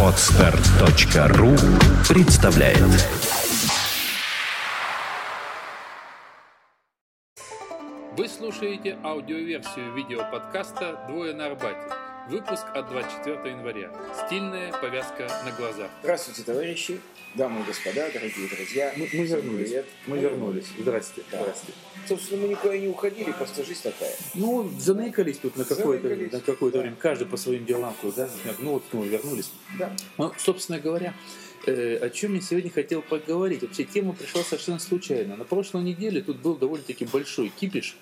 Отстар.ру представляет Вы слушаете аудиоверсию видеоподкаста «Двое на Арбате». Выпуск от 24 января. Стильная повязка на глазах. Здравствуйте, товарищи, дамы и господа, дорогие друзья. Мы, мы вернулись. привет. Мы вернулись. Здрасте. Да. Здрасте. Собственно, мы никуда не уходили, просто жизнь такая. Ну, заныкались тут на какое-то, на какое-то Да. время. Каждый по своим делам куда Ну, вот снова вернулись. Да. Ну, собственно говоря, э, о чем я сегодня хотел поговорить. Вообще, тема пришла совершенно случайно. На прошлой неделе тут был довольно-таки большой кипиш.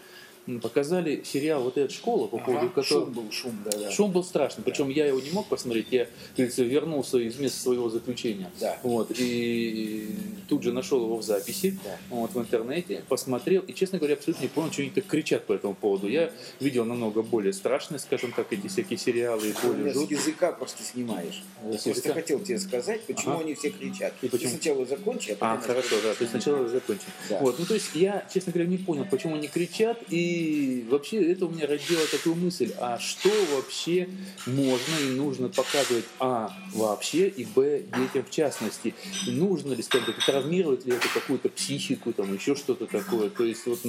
Показали сериал вот эта школа, по поводу Ага, которого... Шум был, шум, да, да. Шум был страшный, причем я его не мог посмотреть, я, говорится, вернулся из места своего заключения. Да. Вот, и тут же нашел его в записи, Да. вот, в интернете, посмотрел, и, честно говоря, абсолютно не понял, что они так кричат по этому поводу. Я видел намного более страшные, скажем так, эти всякие сериалы, и Ты более меня с жуткие. языка просто снимаешь. Я просто языка? хотел тебе сказать, почему Ага. они все кричат. И почему? Ты сначала закончи, а А, потом... хорошо, да, есть сначала закончим. Да. Вот, ну то есть я, честно говоря, не понял, почему они кричат, и вообще это у меня родило такую мысль, а что вообще можно и нужно показывать, а, вообще, и, б, детям в частности. Нужно ли, скажем так, травмирует ли это какую-то психику, там, еще что-то такое, то есть вот,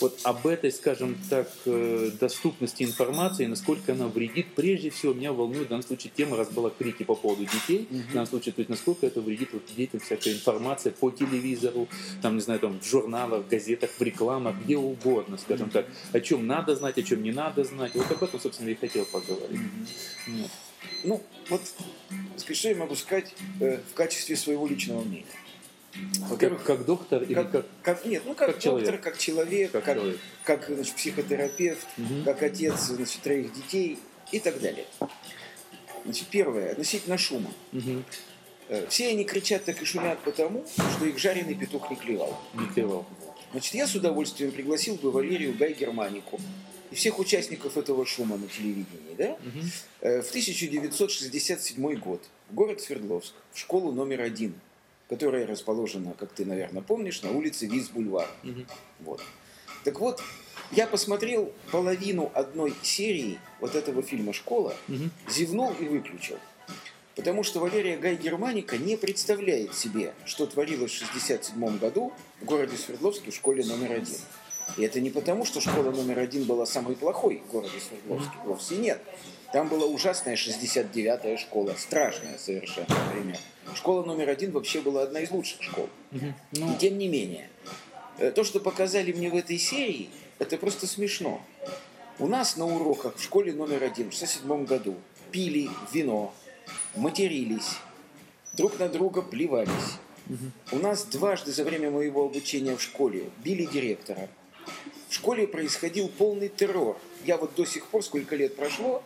вот об этой, скажем так, э, доступности информации, насколько она вредит, прежде всего меня волнует в данном случае тема, раз была крики по поводу детей, в данном случае, то есть насколько это вредит вот детям всякая информация по телевизору, там, не знаю, там, в журналах, газетах, в рекламах, где угодно, скажем так, о чем надо знать, о чем не надо знать. Вот об этом, собственно, я и хотел поговорить. Вот. Ну, вот, что я могу сказать э, в качестве своего личного мнения? Как, как доктор или как, как... как- нет, ну как, как человек. доктор, как человек, Как как, человек. как, значит, психотерапевт, Мгм. как отец значит, троих детей и так далее. Значит, первое, относительно шума. Э, Все они кричат так и шумят потому, что их жареный петух не клевал. Не клевал. Значит, я с удовольствием пригласил бы Валерию Гай Германику и всех участников этого шума на телевидении, да? Э, В 1967 год в город Свердловск, в школу номер один, которая расположена, как ты, наверное, помнишь, на улице Виз-Бульвар. Мгм. Вот. Так вот, я посмотрел половину одной серии вот этого фильма «Школа», Мгм. зевнул и выключил. Потому что Валерия Гай Германика не представляет себе, что творилось в 1967 году в городе Свердловске в школе номер один. И это не потому, что школа номер один была самой плохой в городе Свердловске. Вовсе нет. Там была ужасная 69-я школа, страшная совершенно, например. Школа номер один вообще была одна из лучших школ. И Ну, тем не менее, э, то, что показали мне в этой серии, это просто смешно. У нас на уроках в школе номер один в 67 году пили вино, матерились, друг на друга плевались. У нас дважды за время моего обучения в школе били директора. В школе происходил полный террор. Я вот до сих пор, сколько лет прошло,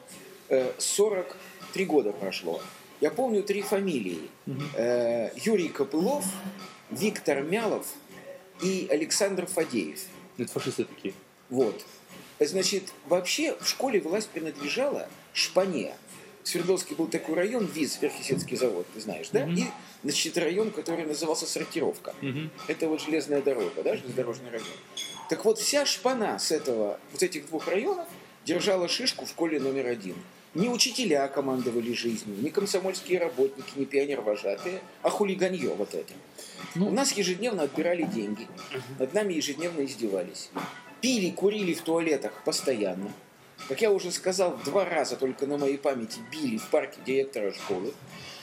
э, 43 года прошло. Я помню три фамилии. Э, Юрий Копылов, Виктор Мялов и Александр Фадеев. это фашисты такие. Вот. Значит, вообще в школе власть принадлежала Шпане. В Свердловске был такой район, ВИЗ, Верхесецкий завод, ты знаешь, да? Мгм. И, значит, район, который назывался Сортировка. Мгм. Это вот железная дорога, да, железнодорожный район. Так вот, вся шпана с этого, вот этих двух районов держала шишку в школе номер один. Не учителя командовали жизнью, не комсомольские работники, не пионер-вожатые, а хулиганье вот это. Ну, У нас ежедневно отбирали деньги, над нами ежедневно издевались. Пили, курили в туалетах постоянно. Как я уже сказал, два раза только на моей памяти били в парке директора школы.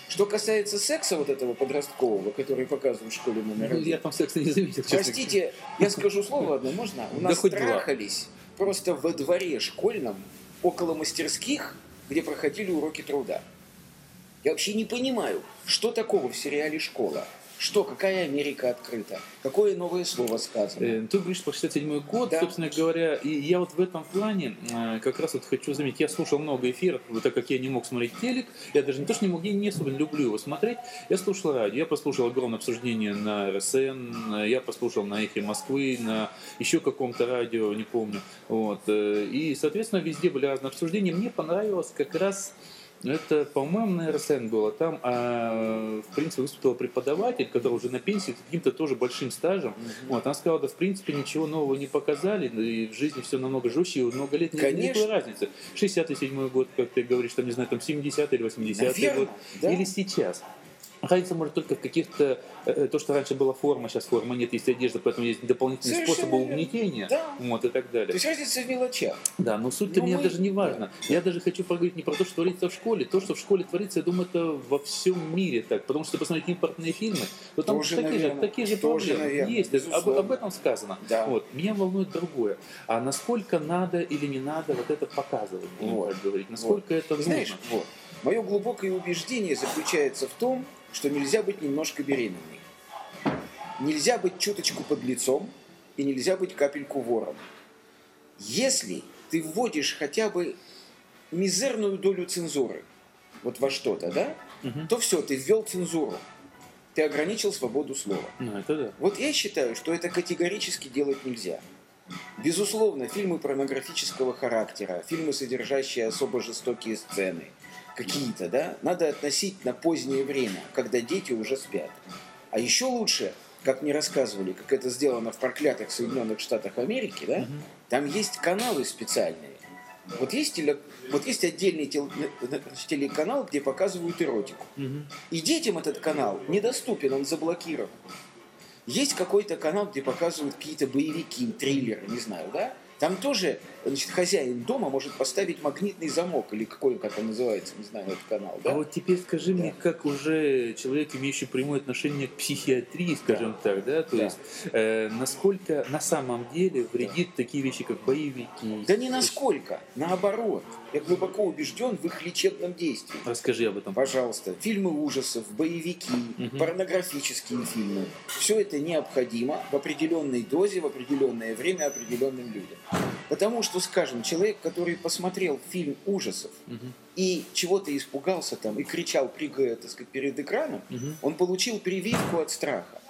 Что касается секса вот этого подросткового, который показывают в школе номер ну, один, я там секса не заметил, Простите, я скажу слово одно, можно? У Да нас два. трахались просто во дворе школьном, около мастерских, где проходили уроки труда. Я вообще не понимаю, что такого в сериале «Школа». Что, какая Америка открыта? Какое новое слово сказано? Ты говоришь про 67 год, Да. собственно говоря, и я вот в этом плане э, как раз вот хочу заметить, я слушал много эфиров, вот так как я не мог смотреть телек, я даже не то, что не мог, я не особо люблю его смотреть, я слушал радио, я послушал огромное обсуждение на РСН, э, я послушал на Эхе Москвы, на еще каком-то радио, не помню, вот, э, и, соответственно, везде были разные обсуждения, мне понравилось как раз Это, по-моему, на РСН было. Там, а, в принципе, выступил преподаватель, который уже на пенсии, с каким-то тоже большим стажем. Вот, она сказала, да, в принципе, ничего нового не показали, и в жизни все намного жестче, и много лет нет Конечно. никакой разницы. 67 год, как ты говоришь, там, не знаю, там 70 или 80 Наверно, год, да. или сейчас. Разница может только в каких-то, э, то, что раньше была форма, сейчас формы нет, есть одежда, поэтому есть дополнительные Совершенно способы верно. угнетения, Да. вот, и так далее. То есть разница в мелочах. Да, но суть-то Ну, мне мы- даже не важно. Я даже хочу поговорить не про то, что творится в школе. То, что в школе творится, я думаю, это во всем мире так. Потому что посмотреть импортные фильмы, то там Тоже, такие, же, наверное, такие же тоже, проблемы наверное, есть. Об, безусловно. об этом сказано. Да. Вот. Меня волнует другое. А насколько надо или не надо вот это показывать, Вот. говорить? Насколько это нужно? Знаешь, вот, мое глубокое убеждение заключается в том, что нельзя быть немножко беременной. Нельзя быть чуточку под лицом и нельзя быть капельку вором. Если ты вводишь хотя бы мизерную долю цензуры вот во что-то, да, Мгм. то все, ты ввел цензуру. Ты ограничил свободу слова. Ну, это да. Вот я считаю, что это категорически делать нельзя. Безусловно, фильмы порнографического характера, фильмы, содержащие особо жестокие сцены, какие-то, да, надо относить на позднее время, когда дети уже спят. А еще лучше, как мне рассказывали, как это сделано в проклятых Соединенных Штатах Америки, да, там есть каналы специальные. Вот есть, теле- вот есть отдельный тел- телеканал, где показывают эротику. Мгм. И детям этот канал недоступен, он заблокирован. Есть какой-то канал, где показывают какие-то боевики, триллеры, не знаю, да? Там тоже значит, хозяин дома может поставить магнитный замок, или какой, как он называется, не знаю, этот канал, да? А вот теперь скажи мне, как уже человек, имеющий прямое отношение к психиатрии, скажем так, да, то Да. есть э, насколько на самом деле вредит такие вещи, как боевики? Да не насколько, наоборот. Я глубоко убежден в их лечебном действии. Расскажи об этом. Пожалуйста, фильмы ужасов, боевики, Мгм. порнографические фильмы. Все это необходимо в определенной дозе, в определенное время определенным людям. Потому что, скажем, человек, который посмотрел фильм ужасов Мгм. и чего-то испугался там и кричал, прыгая, так сказать, перед экраном, Мгм. он получил прививку от страха.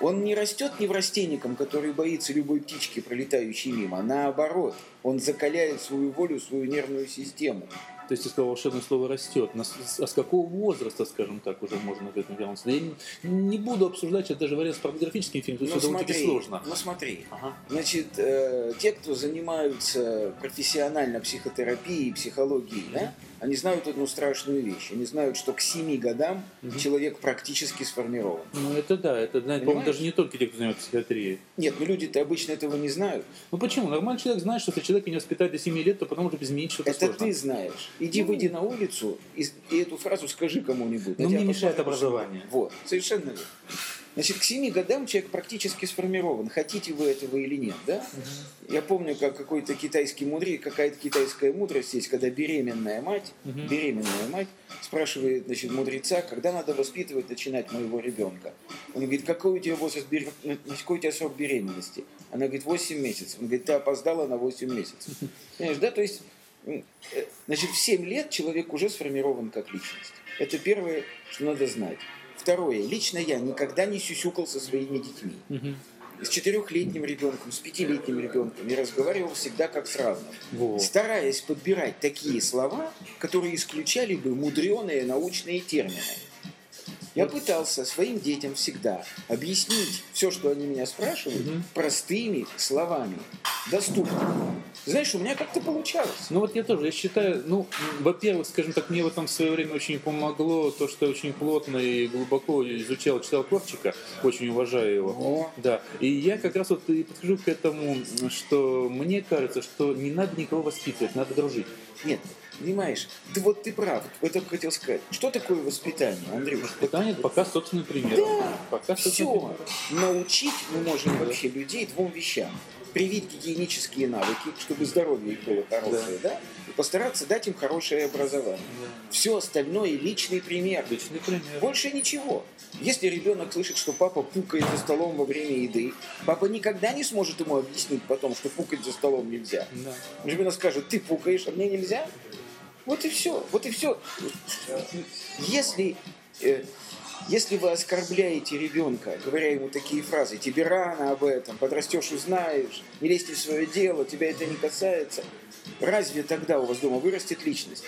Он не растет неврастенником, который боится любой птички, пролетающей мимо. а Наоборот, он закаляет свою волю, свою нервную систему. То есть ты сказал волшебное слово растет. А с какого возраста, скажем так, уже можно в этом вернуться? Я не, не буду обсуждать сейчас даже вариант с порнографическим фильмом, то есть Ну это довольно-таки смотри, сложно. ну смотри, Ага. Значит, э, те, кто занимаются профессионально психотерапией, психологией, да, они знают одну страшную вещь. Они знают, что к 7 годам Мгм. человек практически сформирован. Ну это да, это, по-моему, даже не только те, кто занимается психиатрией. Нет, ну люди-то обычно этого не знают. Ну почему? Нормальный человек знает, что если человека не воспитать до 7 лет, то потом уже изменить что-то Это сложно. ты знаешь. Иди выйди на улицу и, и эту фразу скажи кому-нибудь. Ну, мне мешает образование. Вот, совершенно верно. Значит, к 7 годам человек практически сформирован, хотите вы этого или нет, да? Я помню, как какой-то китайский мудрец, какая-то китайская мудрость есть, когда беременная мать, беременная мать спрашивает, значит, мудреца, когда надо воспитывать, начинать моего ребенка. Он говорит, какой у тебя возраст, какой у тебя срок беременности? Она говорит, 8 месяцев. Он говорит, ты опоздала на 8 месяцев. Понимаешь, да? То есть, э, значит, в 7 лет человек уже сформирован как личность. Это первое, что надо знать. Второе. Лично я никогда не сюсюкал со своими детьми. С четырехлетним ребенком, с пятилетним ребенком я разговаривал всегда как с равным. Во. Стараясь подбирать такие слова, которые исключали бы мудреные научные термины. Я пытался своим детям всегда объяснить все, что они меня спрашивают, простыми словами, доступными. Знаешь, у меня как-то получалось. Ну вот я тоже, я считаю, ну, во-первых, скажем так, мне в этом в свое время очень помогло то, что я очень плотно и глубоко изучал, читал Корчика, очень уважаю его. О, Да, и я как раз вот и подхожу к этому, что мне кажется, что не надо никого воспитывать, надо дружить. нет, понимаешь, ты вот ты прав, вот только хотел сказать. Что такое воспитание, Андрюш? Воспитание это пока собственный пример. Да, пока Все. пример. Научить мы можем вообще людей двум вещам. Привить гигиенические навыки, чтобы здоровье их было хорошее, да? И постараться дать им хорошее образование. Все остальное личный пример. Отличный пример. Больше ничего. Если ребенок слышит, что папа пукает за столом во время еды, папа никогда не сможет ему объяснить потом, что пукать за столом нельзя. Да. Ребенок скажет, ты пукаешь, а мне нельзя. Вот и все. Вот и все. Если, э, если вы оскорбляете ребенка, говоря ему такие фразы, тебе рано об этом, подрастешь узнаешь, не лезьте в свое дело, тебя это не касается, разве тогда у вас дома вырастет личность?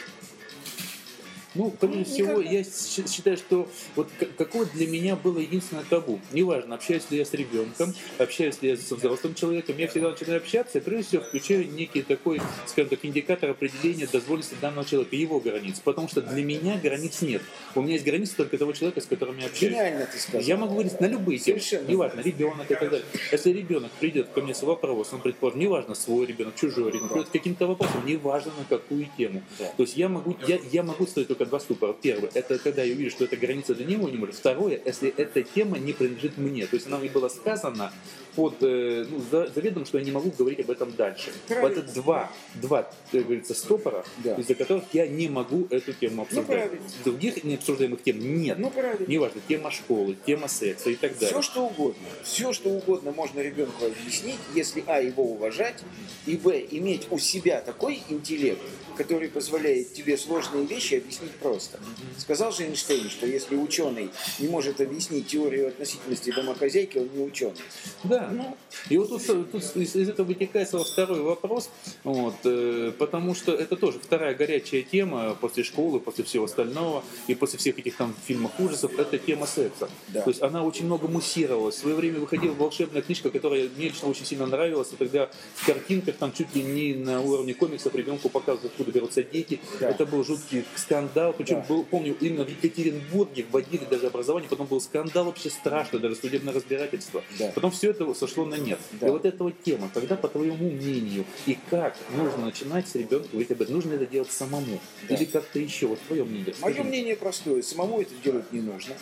Ну, прежде Ну, всего, я считаю, что вот какое для меня было единственное табу. Неважно, общаюсь ли я с ребенком, общаюсь ли я со взрослым человеком, я всегда начинаю общаться, и прежде всего включаю некий такой, скажем так, индикатор определения дозволенности данного человека, его границ. Потому что для меня границ нет. У меня есть границы только того человека, с которым я общаюсь. Гениально ты сказал. Я могу говорить на любые темы, Совершенно. неважно, ребенок и так далее. Если ребенок придет ко мне с вопросом, предположим, неважно, свой ребенок, чужой ребенок, придет с каким-то вопросом, неважно на какую тему. То есть я могу, я, я могу строить только два ступора. Первый, это когда я увижу, что эта граница для него не может. Второе, если эта тема не принадлежит мне. То есть она мне была сказана под э, ну, за- заведомо, что я не могу говорить об этом дальше. Правильно. Вот это два, два, как говорится, стопора, Да. из-за которых я не могу эту тему обсуждать. правильно. Других необсуждаемых тем нет. Ну, правильно. Неважно, тема школы, тема секса и так далее. Все, что угодно. Все, что угодно можно ребенку объяснить, если А, его уважать, и Б, иметь у себя такой интеллект, который позволяет тебе сложные вещи объяснить просто. Сказал же Эйнштейн, что если ученый не может объяснить теорию относительности домохозяйки, он не ученый. Да. Ну. И вот тут, тут из, из этого вытекает сразу второй вопрос, вот, э, потому что это тоже вторая горячая тема после школы, после всего остального и после всех этих там фильмов ужасов, это тема секса. Да. То есть она очень много муссировалась. В свое время выходила волшебная книжка, которая мне лично очень сильно нравилась, и тогда в картинках там чуть ли не на уровне комиксов ребенку показывают, откуда берутся дети. Да. Это был жуткий скандал, причем Да. был, помню, именно в Екатеринбурге вводили даже образование, потом был скандал вообще страшный, даже судебное разбирательство. Да. Потом все это сошло на нет. Да. И вот эта вот тема, тогда, по твоему мнению, и как нужно начинать с ребенком говорить об этом? Нужно это делать самому? Да. Или как-то еще? Вот твое мнение. Мое Скажи. мнение простое. Самому это делать не нужно.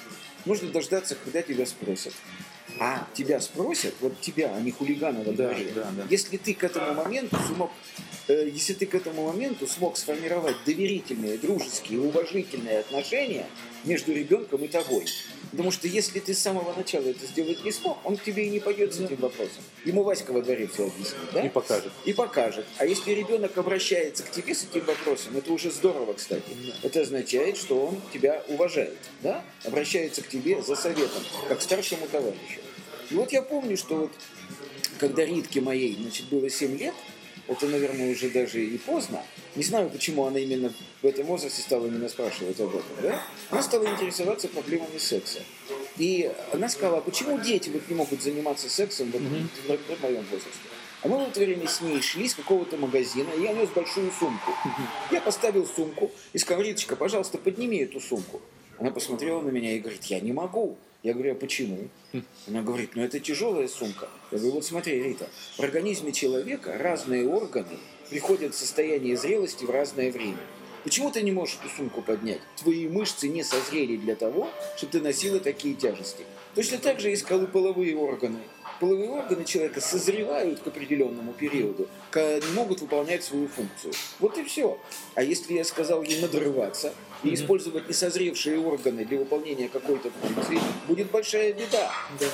Нужно дождаться, когда тебя спросят. А тебя спросят, вот тебя, а не хулигана во Да, дворе. да, да. Если ты к этому моменту смог, э, если ты к этому моменту смог сформировать доверительные, дружеские, уважительные отношения между ребенком и тобой. Потому что если ты с самого начала это сделать не смог, он к тебе и не пойдет с этим вопросом. Ему Васька во дворе все объяснит, да? И покажет. и покажет. А если ребенок обращается к тебе с этим вопросом, это уже здорово, кстати. Это означает, что он тебя уважает, да? Обращается к тебе за советом, как к старшему товарищу. И вот я помню, что вот когда Ритке моей, значит, было 7 лет, это, наверное, уже даже и поздно. Не знаю, почему она именно в этом возрасте стала меня спрашивать об этом, да? Она стала интересоваться проблемами секса. И она сказала, а почему дети вот не могут заниматься сексом вот в, в моем возрасте? А мы в это время с ней шли с какого-то магазина, и я нес большую сумку. Я поставил сумку и сказал, Риточка, пожалуйста, подними эту сумку. Она посмотрела на меня и говорит, я не могу. Я говорю, а почему? Она говорит, ну это тяжелая сумка. Я говорю, вот смотри, Рита, в организме человека разные органы приходят в состояние зрелости в разное время. Почему ты не можешь эту сумку поднять? Твои мышцы не созрели для того, чтобы ты носила такие тяжести. Точно так же и половые органы. Половые органы человека созревают к определенному периоду, они могут выполнять свою функцию. Вот и все. А если я сказал ей надрываться и использовать несозревшие органы для выполнения какой-то функции, будет большая беда. Вот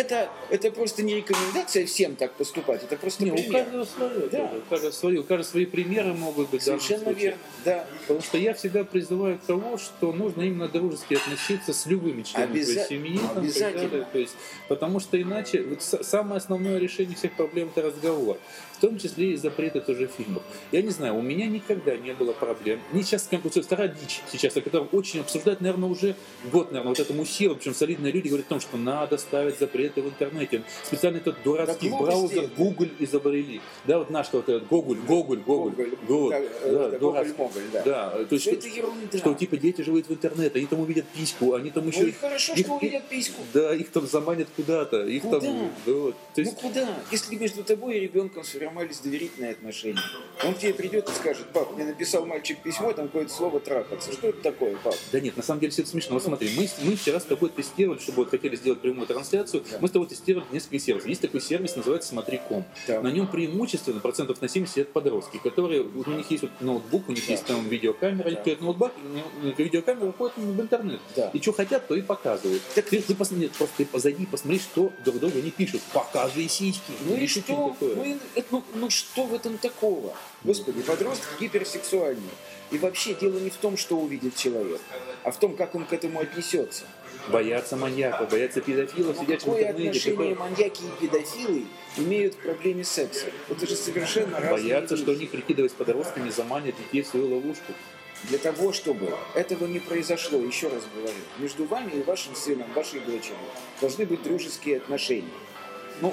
это, это просто не рекомендация всем так поступать, это просто Не, у пример. каждого свое. Да. У каждого свое. У каждого свои примеры могут быть. Совершенно верно, да. Потому что я всегда призываю к тому, что нужно именно дружески относиться с любыми членами Обяза- твоей семьи. там, обязательно. далее. То есть, потому что иначе вот самое основное решение всех проблем это разговор. В том числе и запреты тоже фильмов. Я не знаю, у меня никогда не было проблем. Не сейчас как вот вторая дичь сейчас, о котором очень обсуждают, наверное, уже год, наверное, вот этому силу, причем солидные люди говорят о том, что надо ставить запреты в интернете. Специально этот дурацкий Да браузер Google изобрели. Да, вот наш вот этот Google, Google, Google, Google. да, Да, это дурацкий. Гоголь-Моголь, да. Да, то есть, что, это ерунда. что типа дети живут в интернет, они там увидят письку, они там еще... Ну и хорошо, их- что увидят письку. Да, их там заманят куда-то, их Куда? там... да, вот. То Ну есть, куда? Если между тобой и ребенком сформировались доверительные отношения, он к тебе придет и скажет, пап, мне написал мальчик письмо, там какое-то слово трахаться. Что это такое, пап? Да нет, на самом деле все это смешно. Вот смотри, мы, мы вчера с тобой тестировали, чтобы вот хотели сделать прямую трансляцию, Да. мы с тобой тестировали несколько сервисов. Есть такой сервис, называется Смотри.ком. Да. На нем преимущественно процентов на 70 сидят подростки, которые, у них есть вот ноутбук, у них Да. есть там видеокамера, они Да. включают ноутбук, видеокамера выходит в интернет. Да. И что хотят, то и показывают. Так ты, ты посмотри, просто ты позади, посмотри, что друг другу они пишут. Покажи сиськи. Ну и что? такое. Ну, это- ну, ну что в этом такого? Господи, подросток гиперсексуальный. И вообще дело не в том, что увидит человек, а в том, как он к этому отнесется. Боятся маньяков, боятся педофилов, Но сидят в какое интернете. отношение которые маньяки и педофилы имеют к проблеме секса? Это же совершенно разные Боятся, что они, прикидываясь подростками, заманят детей в свою ловушку. Для того, чтобы этого не произошло, еще раз говорю, между вами и вашим сыном, вашей дочерью должны быть дружеские отношения. Ну,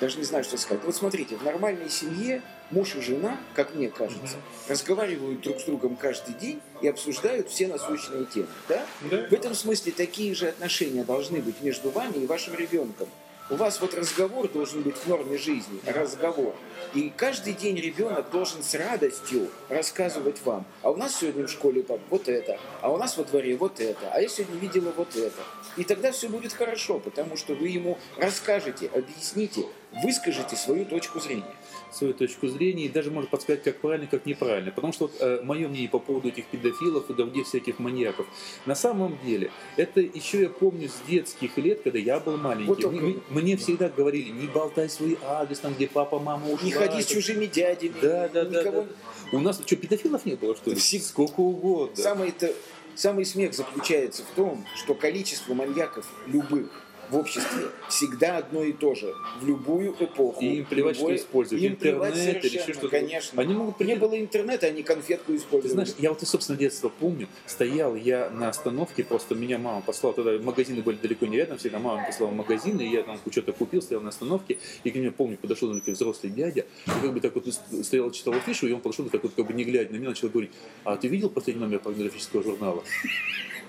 даже не знаю, что сказать. Вот смотрите, в нормальной семье муж и жена, как мне кажется, разговаривают друг с другом каждый день и обсуждают все насущные темы. Да? Да. В этом смысле такие же отношения должны быть между вами и вашим ребенком. У вас вот разговор должен быть в норме жизни, разговор. И каждый день ребенок должен с радостью рассказывать вам. А у нас сегодня в школе вот это, а у нас во дворе вот это, а я сегодня видела вот это. И тогда все будет хорошо, потому что вы ему расскажете, объясните, выскажете свою точку зрения. свою точку зрения и даже может подсказать, как правильно, как неправильно. Потому что вот, мое мнение по поводу этих педофилов и других всяких маньяков. На самом деле, это еще я помню с детских лет, когда я был маленький. Вот только- Мне, мне всегда говорили, не болтай свой адрес, там, где папа, мама ушла. Не ходи с чужими дядями. Да, да, да, никого- да. У нас что, педофилов не было, что ли? Всег- Сколько угодно. Самый-то, самый смех заключается в том, что количество маньяков любых в обществе всегда одно и то же. В любую эпоху. И им плевать, любой- что используют. Им плевать Интернет или еще что-то. Конечно. Они могут Не было интернета, они конфетку Ты использовали. знаешь, я вот, и, собственно, детство помню. Стоял я на остановке, просто меня мама послала туда, магазины были далеко не рядом, всегда мама послала в магазин, и я там что-то купил, стоял на остановке, и ко мне, помню, подошел такой взрослый дядя, и как бы так вот стоял, читал афишу, и он подошел, так вот, как бы не глядя на меня, начал говорить, а ты видел последний номер порнографического журнала?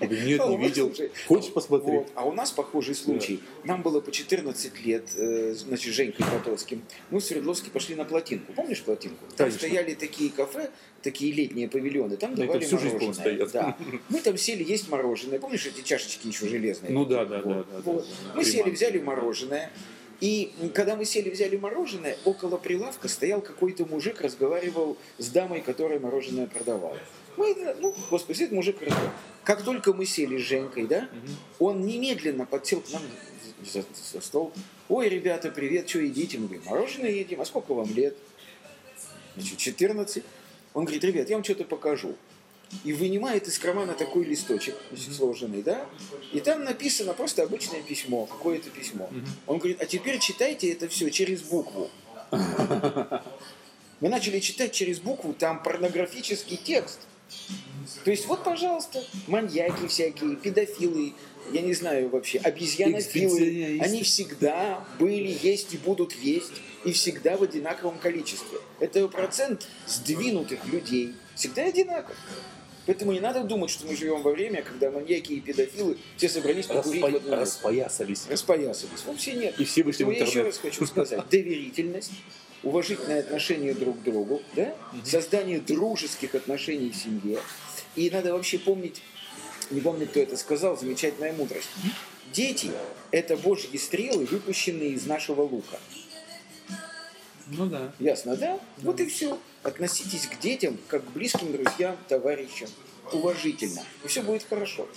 Я говорю, нет, не видел. Хочешь посмотреть? Вот. А у нас похожий случай. Нам было по 14 лет, э, значит, Женькой Потоцким. Мы в Свердловске пошли на плотинку. Помнишь плотинку? Там Конечно. стояли такие кафе, такие летние павильоны. Там Да, давали мороженое. стоят. Да. Мы там сели есть мороженое. Помнишь эти чашечки еще железные? Ну да, да, Вот. да, да, Вот. да. Мы сели, взяли мороженое. И когда мы сели, взяли мороженое, около прилавка стоял какой-то мужик, разговаривал с дамой, которая мороженое продавала. Мы, ну, господи, сидит мужик разговаривает. Как только мы сели с Женькой, да, он немедленно подсел к нам за, за стол. Ой, ребята, привет, что едите? Мы говорим, мороженое едим. А сколько вам лет? Значит, 14. Он говорит, ребят, я вам что-то покажу. И вынимает из кармана такой листочек значит, сложенный, да? И там написано просто обычное письмо, какое-то письмо. Он говорит, а теперь читайте это все через букву. Мы начали читать через букву, там порнографический текст. То есть вот, пожалуйста, маньяки всякие, педофилы, я не знаю вообще, обезьянофилы, они всегда были, есть и будут есть, и всегда в одинаковом количестве. Это процент сдвинутых людей всегда одинаков. Поэтому не надо думать, что мы живем во время, когда маньяки и педофилы все собрались покурить в Распоя- одну. Распоясались. Распоясались. Вовсе нет. И все вышли в Поэтому я еще интернет. раз хочу сказать, доверительность, уважительное отношение друг к другу, да? создание дружеских отношений в семье. И надо вообще помнить, не помню, кто это сказал, замечательная мудрость. Дети – это божьи стрелы, выпущенные из нашего лука. Ну да. Ясно, да? Вот и все. Относитесь к детям как к близким друзьям, товарищам. Уважительно. И все будет хорошо.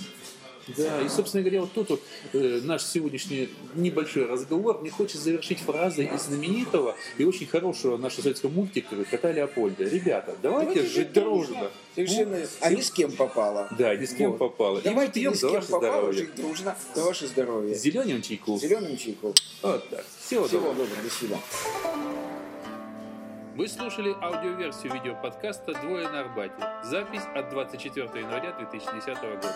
Да, и, собственно говоря, вот тут вот э, наш сегодняшний небольшой разговор мне хочется завершить фразой из знаменитого и очень хорошего нашего советского мультика «Кота Леопольда». Ребята, давайте, жить дружно. Совершенно. Ну, а ни с кем попало. Да, ни с кем Вот. попало. И Давайте пьем ни с кем попало, здоровье. жить дружно, за ваше здоровье. Зеленым чайку. Зеленым чайком. Вот так. Всего Всего доброго. доброго, до свидания. Вы слушали аудиоверсию видеоподкаста «Двое на Арбате». Запись от 24 января 2010 года.